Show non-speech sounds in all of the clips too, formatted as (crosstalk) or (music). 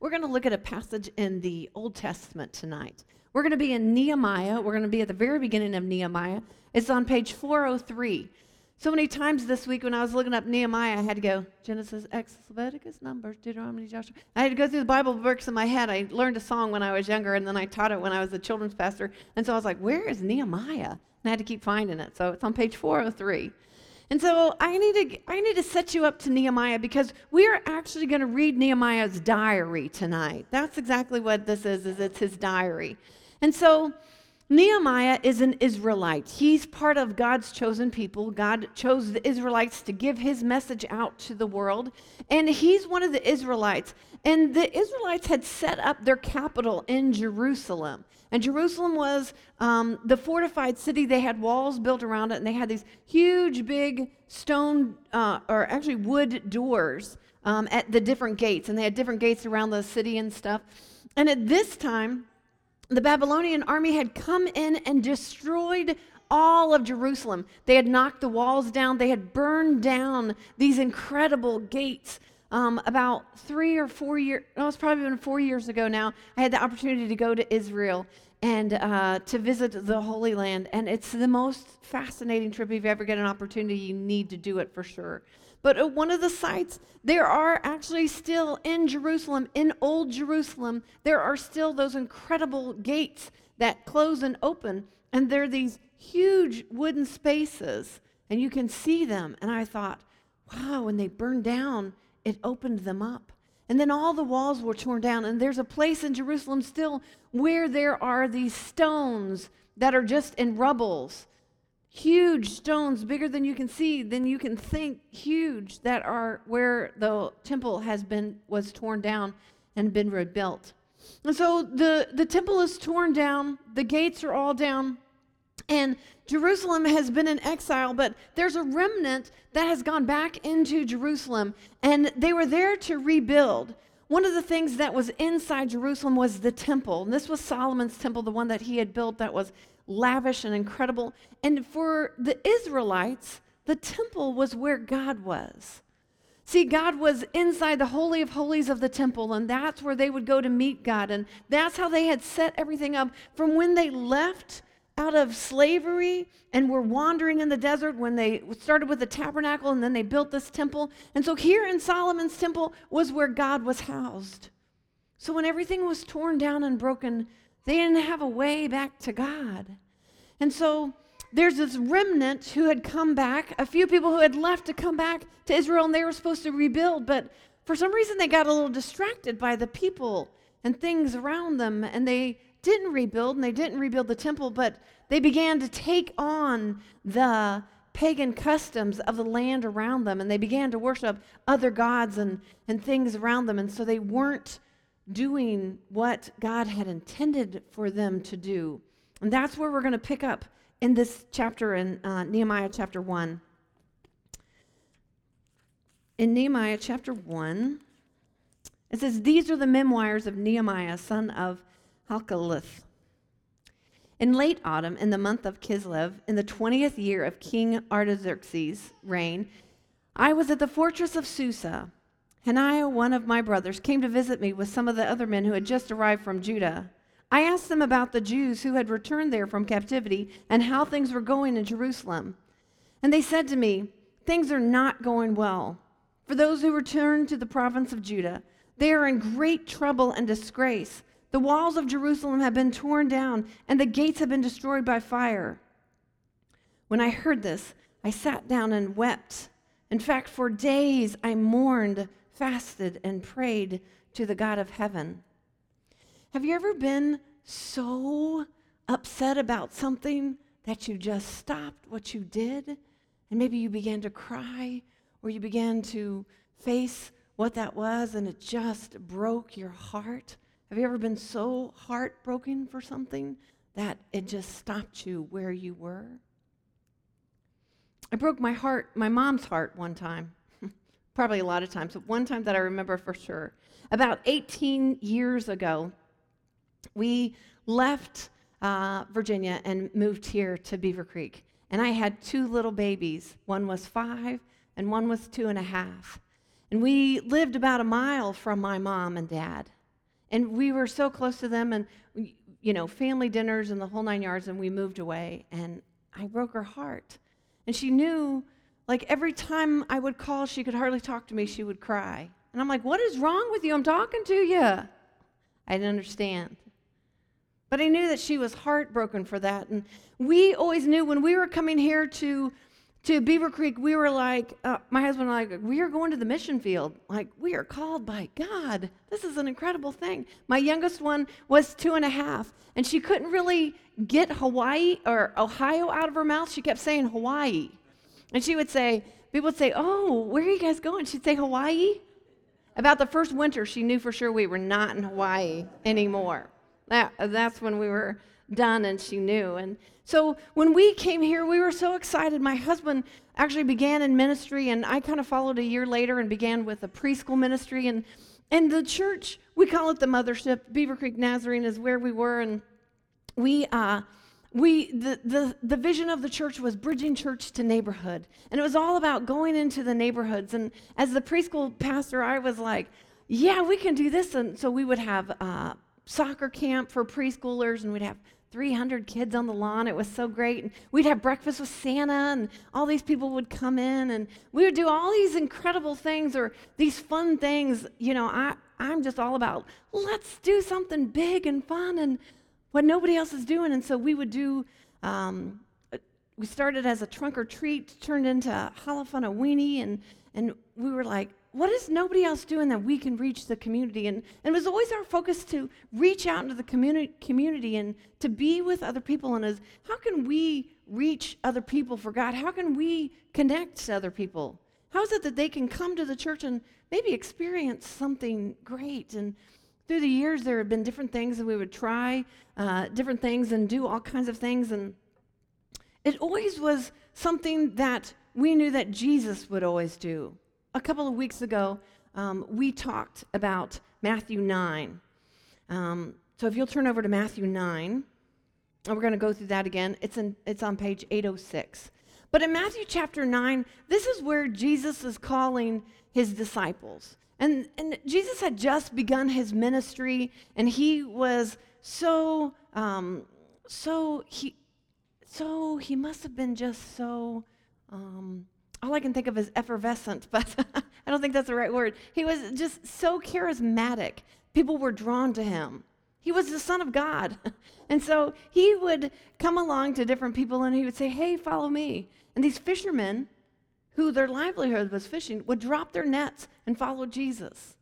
We're going to look at a passage in the Old Testament tonight. We're going to be in Nehemiah. We're going to be at the very beginning of Nehemiah. It's on page 403. So many times this week when I was looking up Nehemiah, I had to go Genesis, Exodus, Leviticus, Numbers, Deuteronomy, Joshua. I had to go through the Bible books in my head. I learned a song when I was younger, and then I taught it when I was a children's pastor. And so I was like, where is Nehemiah? And I had to keep finding it. So it's on page 403. And so I need to I need to set you up to Nehemiah because we are actually going to read Nehemiah's diary tonight. That's exactly what this is is it's his diary. And so Nehemiah is an Israelite. He's part of God's chosen people. God chose the Israelites to give his message out to the world. And he's one of the Israelites. And the Israelites had set up their capital in Jerusalem. And Jerusalem was um, the fortified city. They had walls built around it, and they had these huge, big stone, uh, or actually wood doors um, at the different gates. And they had different gates around the city and stuff. And at this time, the Babylonian army had come in and destroyed all of Jerusalem. They had knocked the walls down, they had burned down these incredible gates. Um, about three or four years, no, it's probably been four years ago now, I had the opportunity to go to Israel and uh, to visit the Holy Land. And it's the most fascinating trip. If you ever get an opportunity, you need to do it for sure. But at one of the sites, there are actually still in Jerusalem, in Old Jerusalem, there are still those incredible gates that close and open. And there are these huge wooden spaces, and you can see them. And I thought, wow, when they burned down, it opened them up. And then all the walls were torn down. And there's a place in Jerusalem still where there are these stones that are just in rubbles. Huge stones bigger than you can see than you can think. Huge that are where the temple has been was torn down and been rebuilt. And so the the temple is torn down. The gates are all down and Jerusalem has been in exile, but there's a remnant that has gone back into Jerusalem, and they were there to rebuild. One of the things that was inside Jerusalem was the temple. And this was Solomon's temple, the one that he had built that was lavish and incredible. And for the Israelites, the temple was where God was. See, God was inside the Holy of Holies of the temple, and that's where they would go to meet God. And that's how they had set everything up from when they left out of slavery and were wandering in the desert when they started with the tabernacle and then they built this temple. And so here in Solomon's temple was where God was housed. So when everything was torn down and broken, they didn't have a way back to God. And so there's this remnant who had come back, a few people who had left to come back to Israel, and they were supposed to rebuild. But for some reason, they got a little distracted by the people and things around them, and they didn't rebuild, and they didn't rebuild the temple, but they began to take on the pagan customs of the land around them, and they began to worship other gods and, and things around them. And so they weren't doing what God had intended for them to do. And that's where we're going to pick up in this chapter in uh, Nehemiah chapter 1. In Nehemiah chapter 1, it says, These are the memoirs of Nehemiah, son of Halkalith. In late autumn, in the month of Kislev, in the 20th year of King Artaxerxes' reign, I was at the fortress of Susa Hananiah, one of my brothers, came to visit me with some of the other men who had just arrived from Judah. I asked them about the Jews who had returned there from captivity and how things were going in Jerusalem. And they said to me, Things are not going well. For those who returned to the province of Judah, they are in great trouble and disgrace. The walls of Jerusalem have been torn down, and the gates have been destroyed by fire. When I heard this, I sat down and wept. In fact, for days I mourned fasted and prayed to the God of heaven. Have you ever been so upset about something that you just stopped what you did and maybe you began to cry or you began to face what that was and it just broke your heart? Have you ever been so heartbroken for something that it just stopped you where you were? I broke my heart, my mom's heart one time (laughs) probably a lot of times, but one time that I remember for sure. About 18 years ago, we left uh, Virginia and moved here to Beaver Creek. And I had two little babies. One was five, and one was two and a half. And we lived about a mile from my mom and dad. And we were so close to them and, you know, family dinners and the whole nine yards, and we moved away. And I broke her heart. And she knew, like, every time I would call, she could hardly talk to me, she would cry. And I'm like, what is wrong with you? I'm talking to you. I didn't understand. But I knew that she was heartbroken for that. And we always knew when we were coming here to to Beaver Creek, we were like, uh, my husband and I, we are going to the mission field. Like, we are called by God. This is an incredible thing. My youngest one was two and a half, and she couldn't really get Hawaii or Ohio out of her mouth. She kept saying Hawaii. And she would say, people would say, Oh, where are you guys going? She'd say Hawaii. About the first winter, she knew for sure we were not in Hawaii anymore. That, that's when we were done and she knew. And so when we came here, we were so excited. My husband actually began in ministry, and I kind of followed a year later and began with a preschool ministry. And, and the church, we call it the mothership. Beaver Creek Nazarene is where we were. And we, uh, we the, the, the vision of the church was bridging church to neighborhood. And it was all about going into the neighborhoods. And as the preschool pastor, I was like, yeah, we can do this. And so we would have uh, soccer camp for preschoolers, and we'd have 300 kids on the lawn. It was so great. And we'd have breakfast with Santa, and all these people would come in, and we would do all these incredible things or these fun things. You know, I, I'm just all about let's do something big and fun and what nobody else is doing. And so we would do, um, we started as a trunk or treat, turned into Halafana weenie, and, and we were like, what is nobody else doing that we can reach the community? And, and it was always our focus to reach out into the community, community and to be with other people. And as how can we reach other people for God? How can we connect to other people? How is it that they can come to the church and maybe experience something great? And through the years, there have been different things, and we would try uh, different things and do all kinds of things. And it always was something that we knew that Jesus would always do a couple of weeks ago, um, we talked about Matthew 9. Um, so if you'll turn over to Matthew 9, and we're going to go through that again. It's, in, it's on page 806. But in Matthew chapter 9, this is where Jesus is calling his disciples. And, and Jesus had just begun his ministry, and he was so, um, so, he, so he must have been just so, um, all I can think of is effervescent, (laughs) but I don't think that's the right word. He was just so charismatic. People were drawn to him. He was the Son of God. (laughs) And so he would come along to different people and he would say, Hey, follow me. And these fishermen, who their livelihood was fishing, would drop their nets and follow Jesus.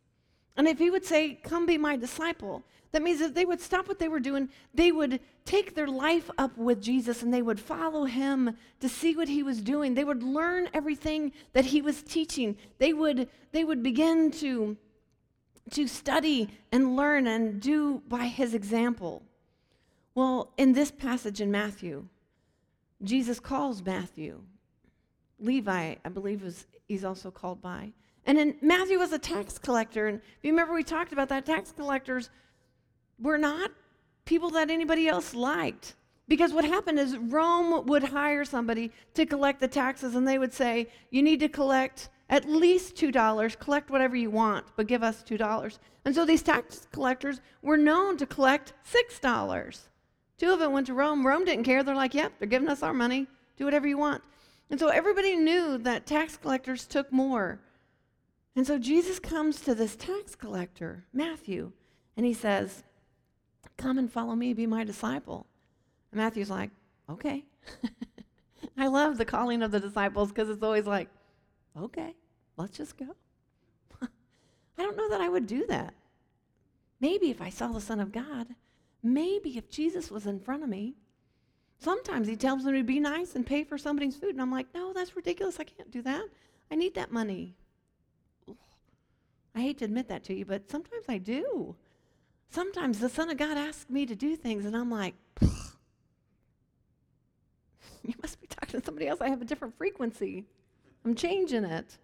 And if he would say, Come be my disciple, that means that they would stop what they were doing, they would take their life up with Jesus and they would follow him to see what he was doing. They would learn everything that he was teaching. They would, they would begin to, to study and learn and do by his example. Well, in this passage in Matthew, Jesus calls Matthew. Levi, I believe, is, he's also called by. And then Matthew was a tax collector. And if you remember, we talked about that. Tax collectors were not people that anybody else liked. Because what happened is Rome would hire somebody to collect the taxes, and they would say, You need to collect at least $2, collect whatever you want, but give us $2. And so these tax collectors were known to collect $6. Two of them went to Rome. Rome didn't care. They're like, Yep, they're giving us our money. Do whatever you want. And so everybody knew that tax collectors took more. And so Jesus comes to this tax collector, Matthew, and he says, Come and follow me, be my disciple. And Matthew's like, Okay. (laughs) I love the calling of the disciples because it's always like, Okay, let's just go. (laughs) I don't know that I would do that. Maybe if I saw the Son of God, maybe if Jesus was in front of me. Sometimes he tells me to be nice and pay for somebody's food, and I'm like, no, that's ridiculous. I can't do that. I need that money. (sighs) I hate to admit that to you, but sometimes I do. Sometimes the Son of God asks me to do things, and I'm like, you must be talking to somebody else. I have a different frequency. I'm changing it.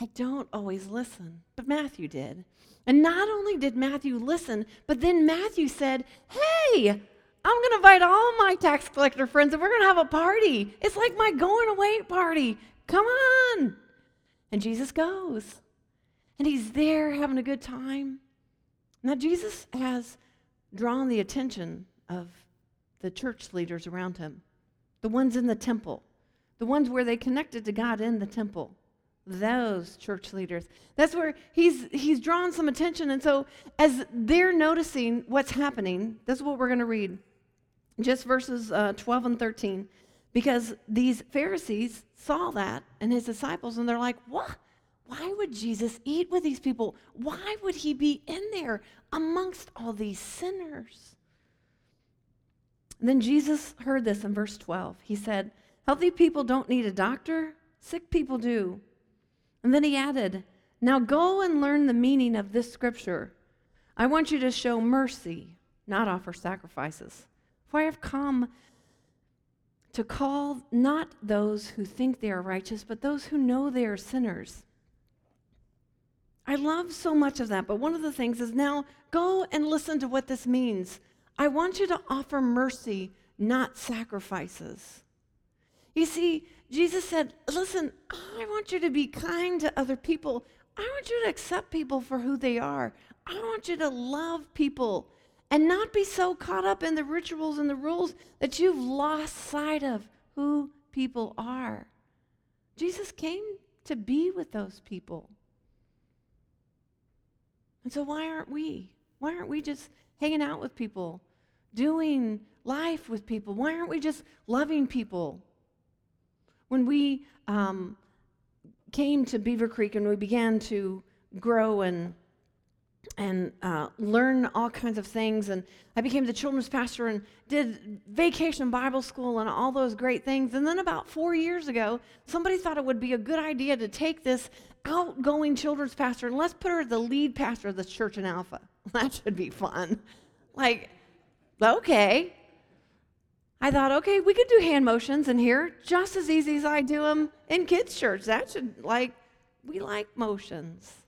I don't always listen, but Matthew did. And not only did Matthew listen, but then Matthew said, Hey, I'm going to invite all my tax collector friends and we're going to have a party. It's like my going away party. Come on. And Jesus goes. And he's there having a good time. Now, Jesus has drawn the attention of the church leaders around him, the ones in the temple, the ones where they connected to God in the temple. Those church leaders. That's where he's he's drawn some attention. And so as they're noticing what's happening, this is what we're going to read. Just verses uh, 12 and 13. Because these Pharisees saw that and his disciples, and they're like, What? Why would Jesus eat with these people? Why would he be in there amongst all these sinners? And then Jesus heard this in verse 12. He said, Healthy people don't need a doctor, sick people do. And then he added, Now go and learn the meaning of this scripture. I want you to show mercy, not offer sacrifices. For I have come to call not those who think they are righteous, but those who know they are sinners. I love so much of that, but one of the things is now go and listen to what this means. I want you to offer mercy, not sacrifices. You see, Jesus said, Listen, I want you to be kind to other people. I want you to accept people for who they are. I want you to love people and not be so caught up in the rituals and the rules that you've lost sight of who people are. Jesus came to be with those people. And so, why aren't we? Why aren't we just hanging out with people, doing life with people? Why aren't we just loving people? When we um, came to Beaver Creek and we began to grow and and uh, learn all kinds of things. And I became the children's pastor and did vacation Bible school and all those great things. And then about four years ago, somebody thought it would be a good idea to take this outgoing children's pastor and let's put her the lead pastor of the church in Alpha. (laughs) That should be fun. Like, okay. I thought, okay, we could do hand motions in here just as easy as I do them in kids' church. That should, like, we like motions.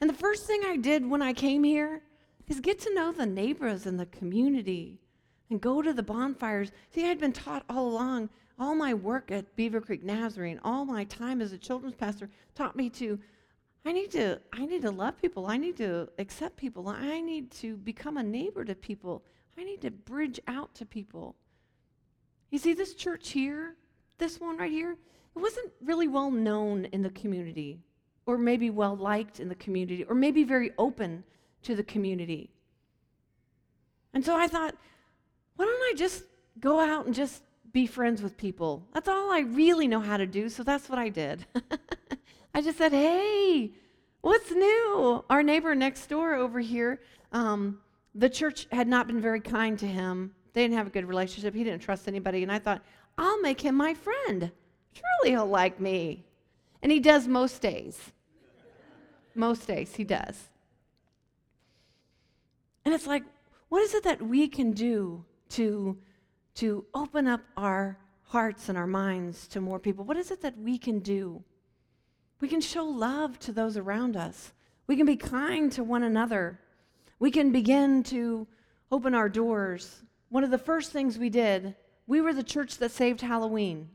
And the first thing I did when I came here is get to know the neighbors in the community and go to the bonfires. See, I'd been taught all along, all my work at Beaver Creek Nazarene, all my time as a children's pastor taught me to I need to I need to love people. I need to accept people. I need to become a neighbor to people. I need to bridge out to people. You see this church here, this one right here, it wasn't really well known in the community or maybe well liked in the community, or maybe very open to the community. And so I thought, why don't I just go out and just be friends with people? That's all I really know how to do, so that's what I did. (laughs) I just said, hey, what's new? Our neighbor next door over here, um, the church had not been very kind to him. They didn't have a good relationship. He didn't trust anybody. And I thought, I'll make him my friend. Surely he'll like me. And he does most days. Most days he does. And it's like, what is it that we can do to, to open up our hearts and our minds to more people? What is it that we can do? We can show love to those around us. We can be kind to one another. We can begin to open our doors. One of the first things we did, we were the church that saved Halloween.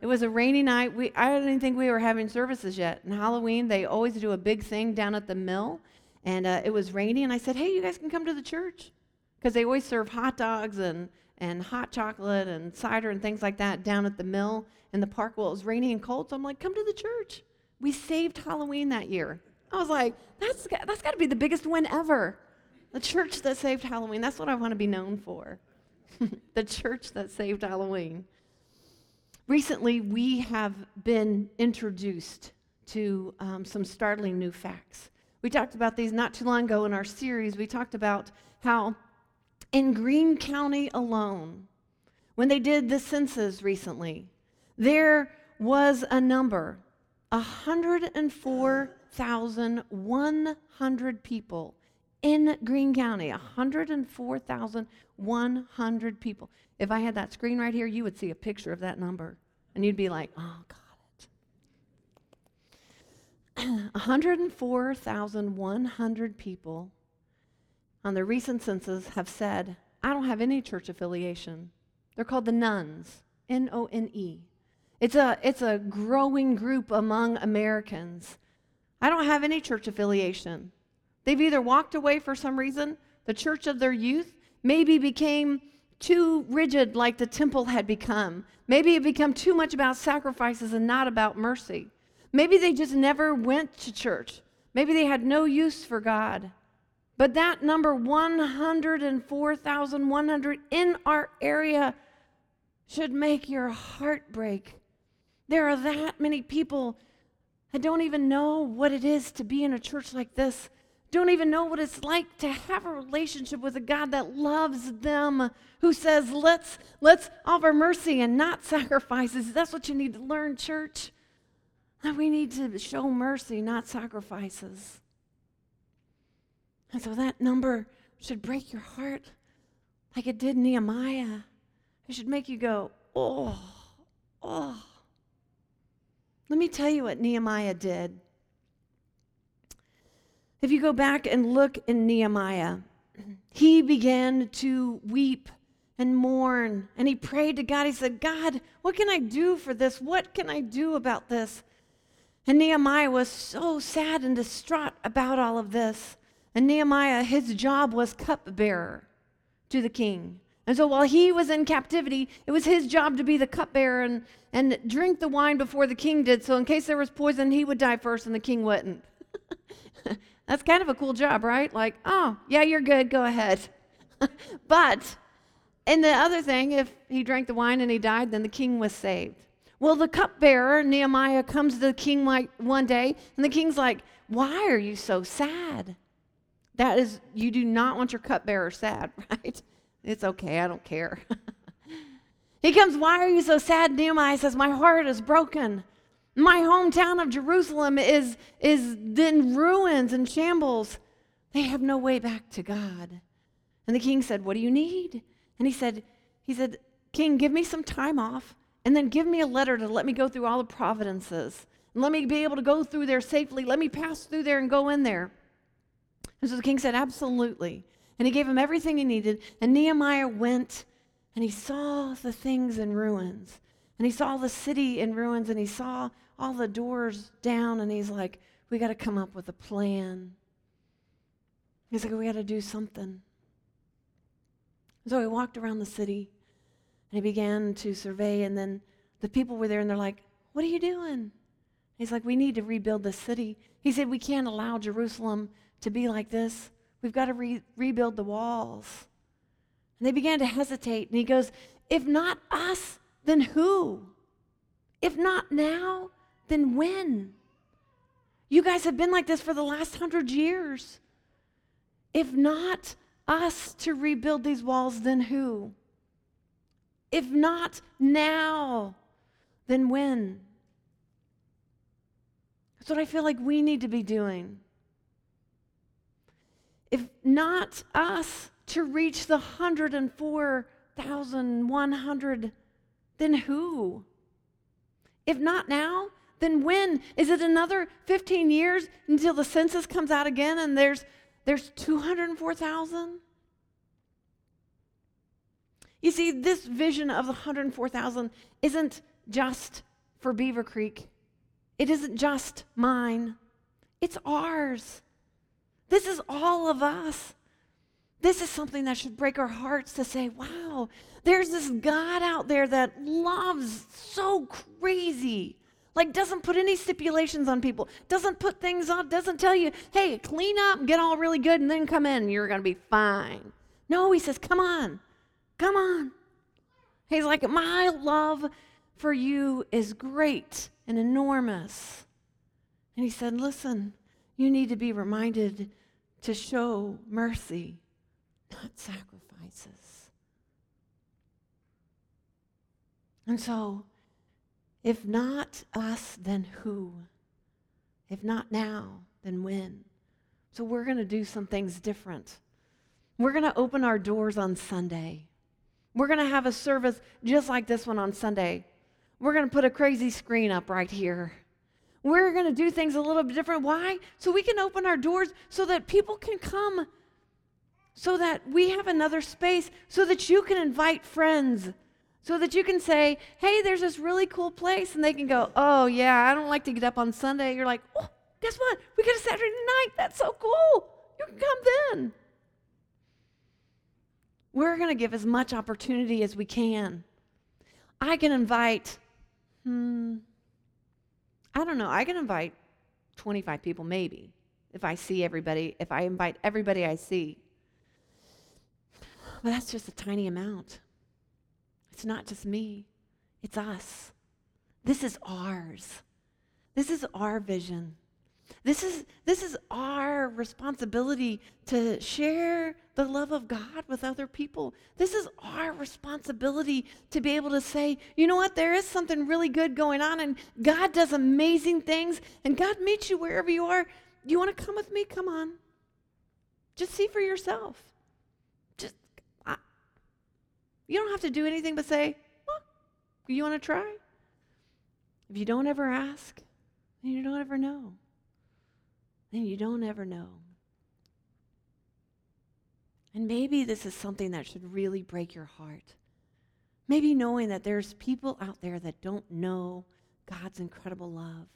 It was a rainy night. We, I didn't think we were having services yet. And Halloween, they always do a big thing down at the mill. And uh, it was rainy. And I said, hey, you guys can come to the church. Because they always serve hot dogs and, and hot chocolate and cider and things like that down at the mill in the park. Well, it was rainy and cold. So I'm like, come to the church. We saved Halloween that year. I was like, that's, that's got to be the biggest win ever. The church that saved Halloween. That's what I want to be known for. (laughs) the church that saved Halloween. Recently, we have been introduced to um, some startling new facts. We talked about these not too long ago in our series. We talked about how in Greene County alone, when they did the census recently, there was a number 104,100 people in Greene County. 104,100 people. If I had that screen right here, you would see a picture of that number. And you'd be like, oh, got it. (clears throat) 104,100 people on the recent census have said, I don't have any church affiliation. They're called the nones, N O N E. It's a, it's a growing group among Americans. I don't have any church affiliation. They've either walked away for some reason, the church of their youth maybe became too rigid like the temple had become. Maybe it became too much about sacrifices and not about mercy. Maybe they just never went to church. Maybe they had no use for God. But that number 104,100 in our area should make your heart break. There are that many people that don't even know what it is to be in a church like this, don't even know what it's like to have a relationship with a God that loves them, who says, let's, let's offer mercy and not sacrifices. That's what you need to learn, church. That we need to show mercy, not sacrifices. And so that number should break your heart like it did Nehemiah. It should make you go, oh, oh. Let me tell you what Nehemiah did. If you go back and look in Nehemiah, he began to weep and mourn, and he prayed to God. He said, God, what can I do for this? What can I do about this? And Nehemiah was so sad and distraught about all of this. And Nehemiah, his job was cupbearer to the king. And so while he was in captivity, it was his job to be the cupbearer and, and drink the wine before the king did. So in case there was poison, he would die first and the king wouldn't. (laughs) That's kind of a cool job, right? Like, oh, yeah, you're good, go ahead. (laughs) but, and the other thing, if he drank the wine and he died, then the king was saved. Well, the cupbearer, Nehemiah, comes to the king like one day, and the king's like, Why are you so sad? That is, you do not want your cupbearer sad, (laughs) right? It's okay, I don't care. (laughs) he comes, Why are you so sad? Nehemiah says, My heart is broken. My hometown of Jerusalem is, is in ruins and shambles. They have no way back to God. And the king said, What do you need? And he said, he said, King, give me some time off, and then give me a letter to let me go through all the providences. And let me be able to go through there safely. Let me pass through there and go in there. And so the king said, Absolutely. And he gave him everything he needed. And Nehemiah went and he saw the things in ruins. And he saw the city in ruins and he saw all the doors down. And he's like, We got to come up with a plan. He's like, We got to do something. So he walked around the city and he began to survey. And then the people were there and they're like, What are you doing? He's like, We need to rebuild the city. He said, We can't allow Jerusalem to be like this. We've got to re- rebuild the walls. And they began to hesitate. And he goes, If not us, then who? If not now, then when? You guys have been like this for the last hundred years. If not us to rebuild these walls, then who? If not now, then when? That's what I feel like we need to be doing. If not us to reach the 104,100, then who? If not now, then when? Is it another 15 years until the census comes out again and there's there's 204,000? You see, this vision of the 104,000 isn't just for Beaver Creek. It isn't just mine. It's ours. This is all of us. This is something that should break our hearts to say, wow, there's this God out there that loves so crazy. Like, doesn't put any stipulations on people, doesn't put things on, doesn't tell you, hey, clean up, get all really good, and then come in, you're going to be fine. No, he says, come on, come on. He's like, my love for you is great and enormous. And he said, listen, you need to be reminded to show mercy, not (laughs) sacrifices. And so, if not us, then who? If not now, then when? So, we're going to do some things different. We're going to open our doors on Sunday. We're going to have a service just like this one on Sunday. We're going to put a crazy screen up right here. We're going to do things a little bit different. Why? So we can open our doors so that people can come, so that we have another space, so that you can invite friends, so that you can say, hey, there's this really cool place. And they can go, oh, yeah, I don't like to get up on Sunday. You're like, oh, guess what? We got a Saturday night. That's so cool. You can come then. We're going to give as much opportunity as we can. I can invite, hmm, I don't know, I can invite 25 people maybe if I see everybody, if I invite everybody I see. But that's just a tiny amount. It's not just me, it's us. This is ours. This is our vision. This is, this is our responsibility to share the love of God with other people. This is our responsibility to be able to say, you know what, there is something really good going on, and God does amazing things, and God meets you wherever you are. You want to come with me? Come on. Just see for yourself. You don't have to do anything but say, well, you want to try? If you don't ever ask, then you don't ever know. Then you don't ever know. And maybe this is something that should really break your heart. Maybe knowing that there's people out there that don't know God's incredible love.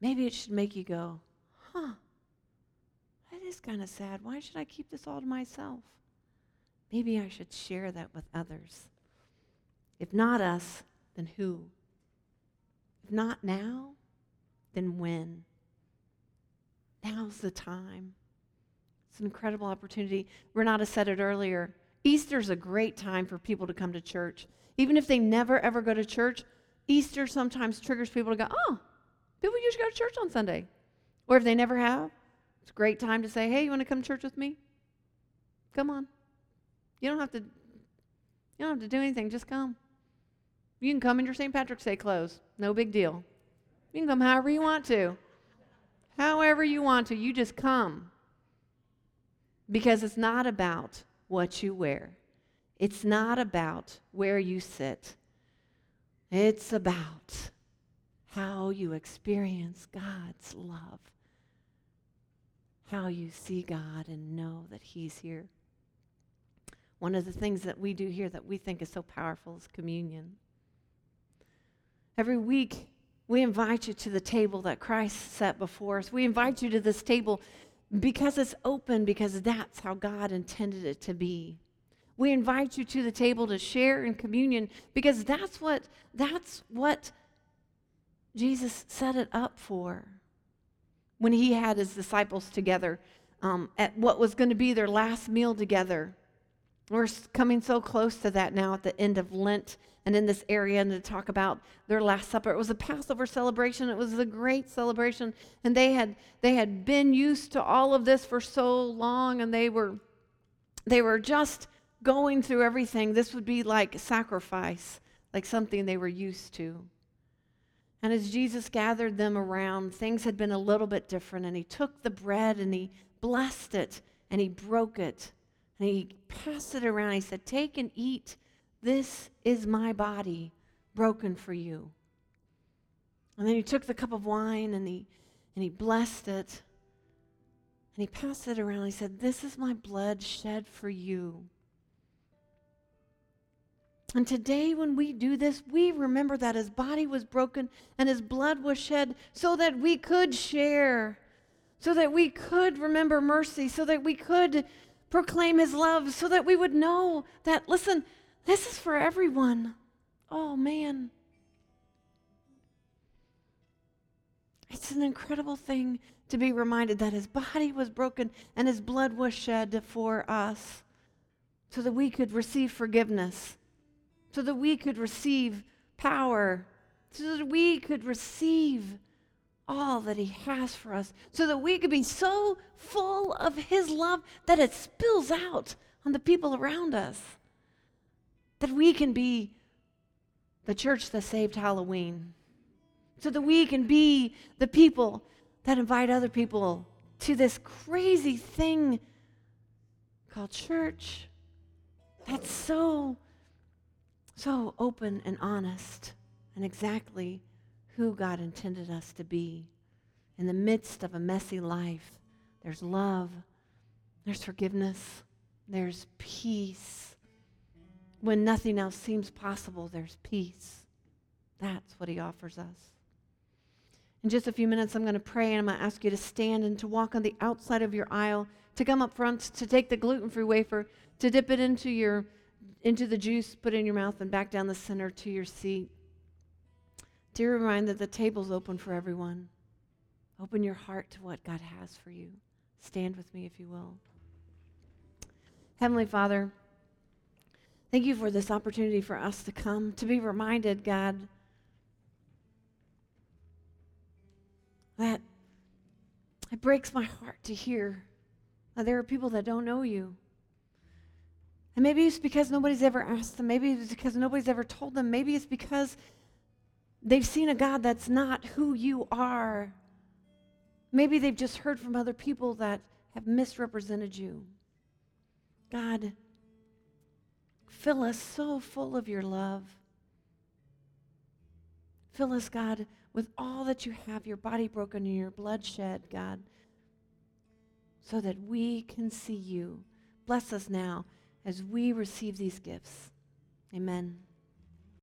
Maybe it should make you go, huh, that is kind of sad. Why should I keep this all to myself? Maybe I should share that with others. If not us, then who? If not now, then when? Now's the time. It's an incredible opportunity. Renata said it earlier. Easter's a great time for people to come to church. Even if they never ever go to church, Easter sometimes triggers people to go, oh, people usually go to church on Sunday. Or if they never have, it's a great time to say, hey, you want to come to church with me? Come on. You don't have to you don't have to do anything, just come. You can come in your St. Patrick's Day clothes. No big deal. You can come however you want to. However you want to, you just come. Because it's not about what you wear. It's not about where you sit. It's about how you experience God's love, how you see God and know that He's here. One of the things that we do here that we think is so powerful is communion. Every week, we invite you to the table that Christ set before us. We invite you to this table because it's open, because that's how God intended it to be. We invite you to the table to share in communion because that's what that's what Jesus set it up for. When he had his disciples together um, at what was going to be their last meal together. We're coming so close to that now at the end of Lent and in this area and to talk about their last supper. It was a Passover celebration. It was a great celebration. And they had they had been used to all of this for so long and they were they were just going through everything. This would be like sacrifice, like something they were used to. And as Jesus gathered them around, things had been a little bit different. And he took the bread and he blessed it and he broke it and he passed it around. He said, Take and eat. This is my body broken for you. And then he took the cup of wine and he, and he blessed it. And he passed it around. He said, This is my blood shed for you. And today, when we do this, we remember that his body was broken and his blood was shed so that we could share, so that we could remember mercy, so that we could proclaim his love, so that we would know that, listen, this is for everyone. Oh, man. It's an incredible thing to be reminded that his body was broken and his blood was shed for us so that we could receive forgiveness, so that we could receive power, so that we could receive all that he has for us, so that we could be so full of his love that it spills out on the people around us. That we can be the church that saved Halloween, so that we can be the people that invite other people to this crazy thing called church that's so, so open and honest and exactly who God intended us to be. In the midst of a messy life, there's love, there's forgiveness, there's peace when nothing else seems possible, there's peace. That's what he offers us. In just a few minutes, I'm going to pray and I'm going to ask you to stand and to walk on the outside of your aisle, to come up front, to take the gluten free wafer, to dip it into, your, into the juice, put it in your mouth, and back down the center to your seat. Dear remind that the table's open for everyone. Open your heart to what God has for you. Stand with me, if you will. Heavenly Father, thank you for this opportunity for us to come, to be reminded, God, that it breaks my heart to hear that there are people that don't know you. And maybe it's because nobody's ever asked them. Maybe it's because nobody's ever told them. Maybe it's because they've seen a God that's not who you are. Maybe they've just heard from other people that have misrepresented you. God, fill us so full of your love. Fill us, God, with all that you have, your body broken and your blood shed, God, so that we can see you. Bless us now as we receive these gifts. Amen.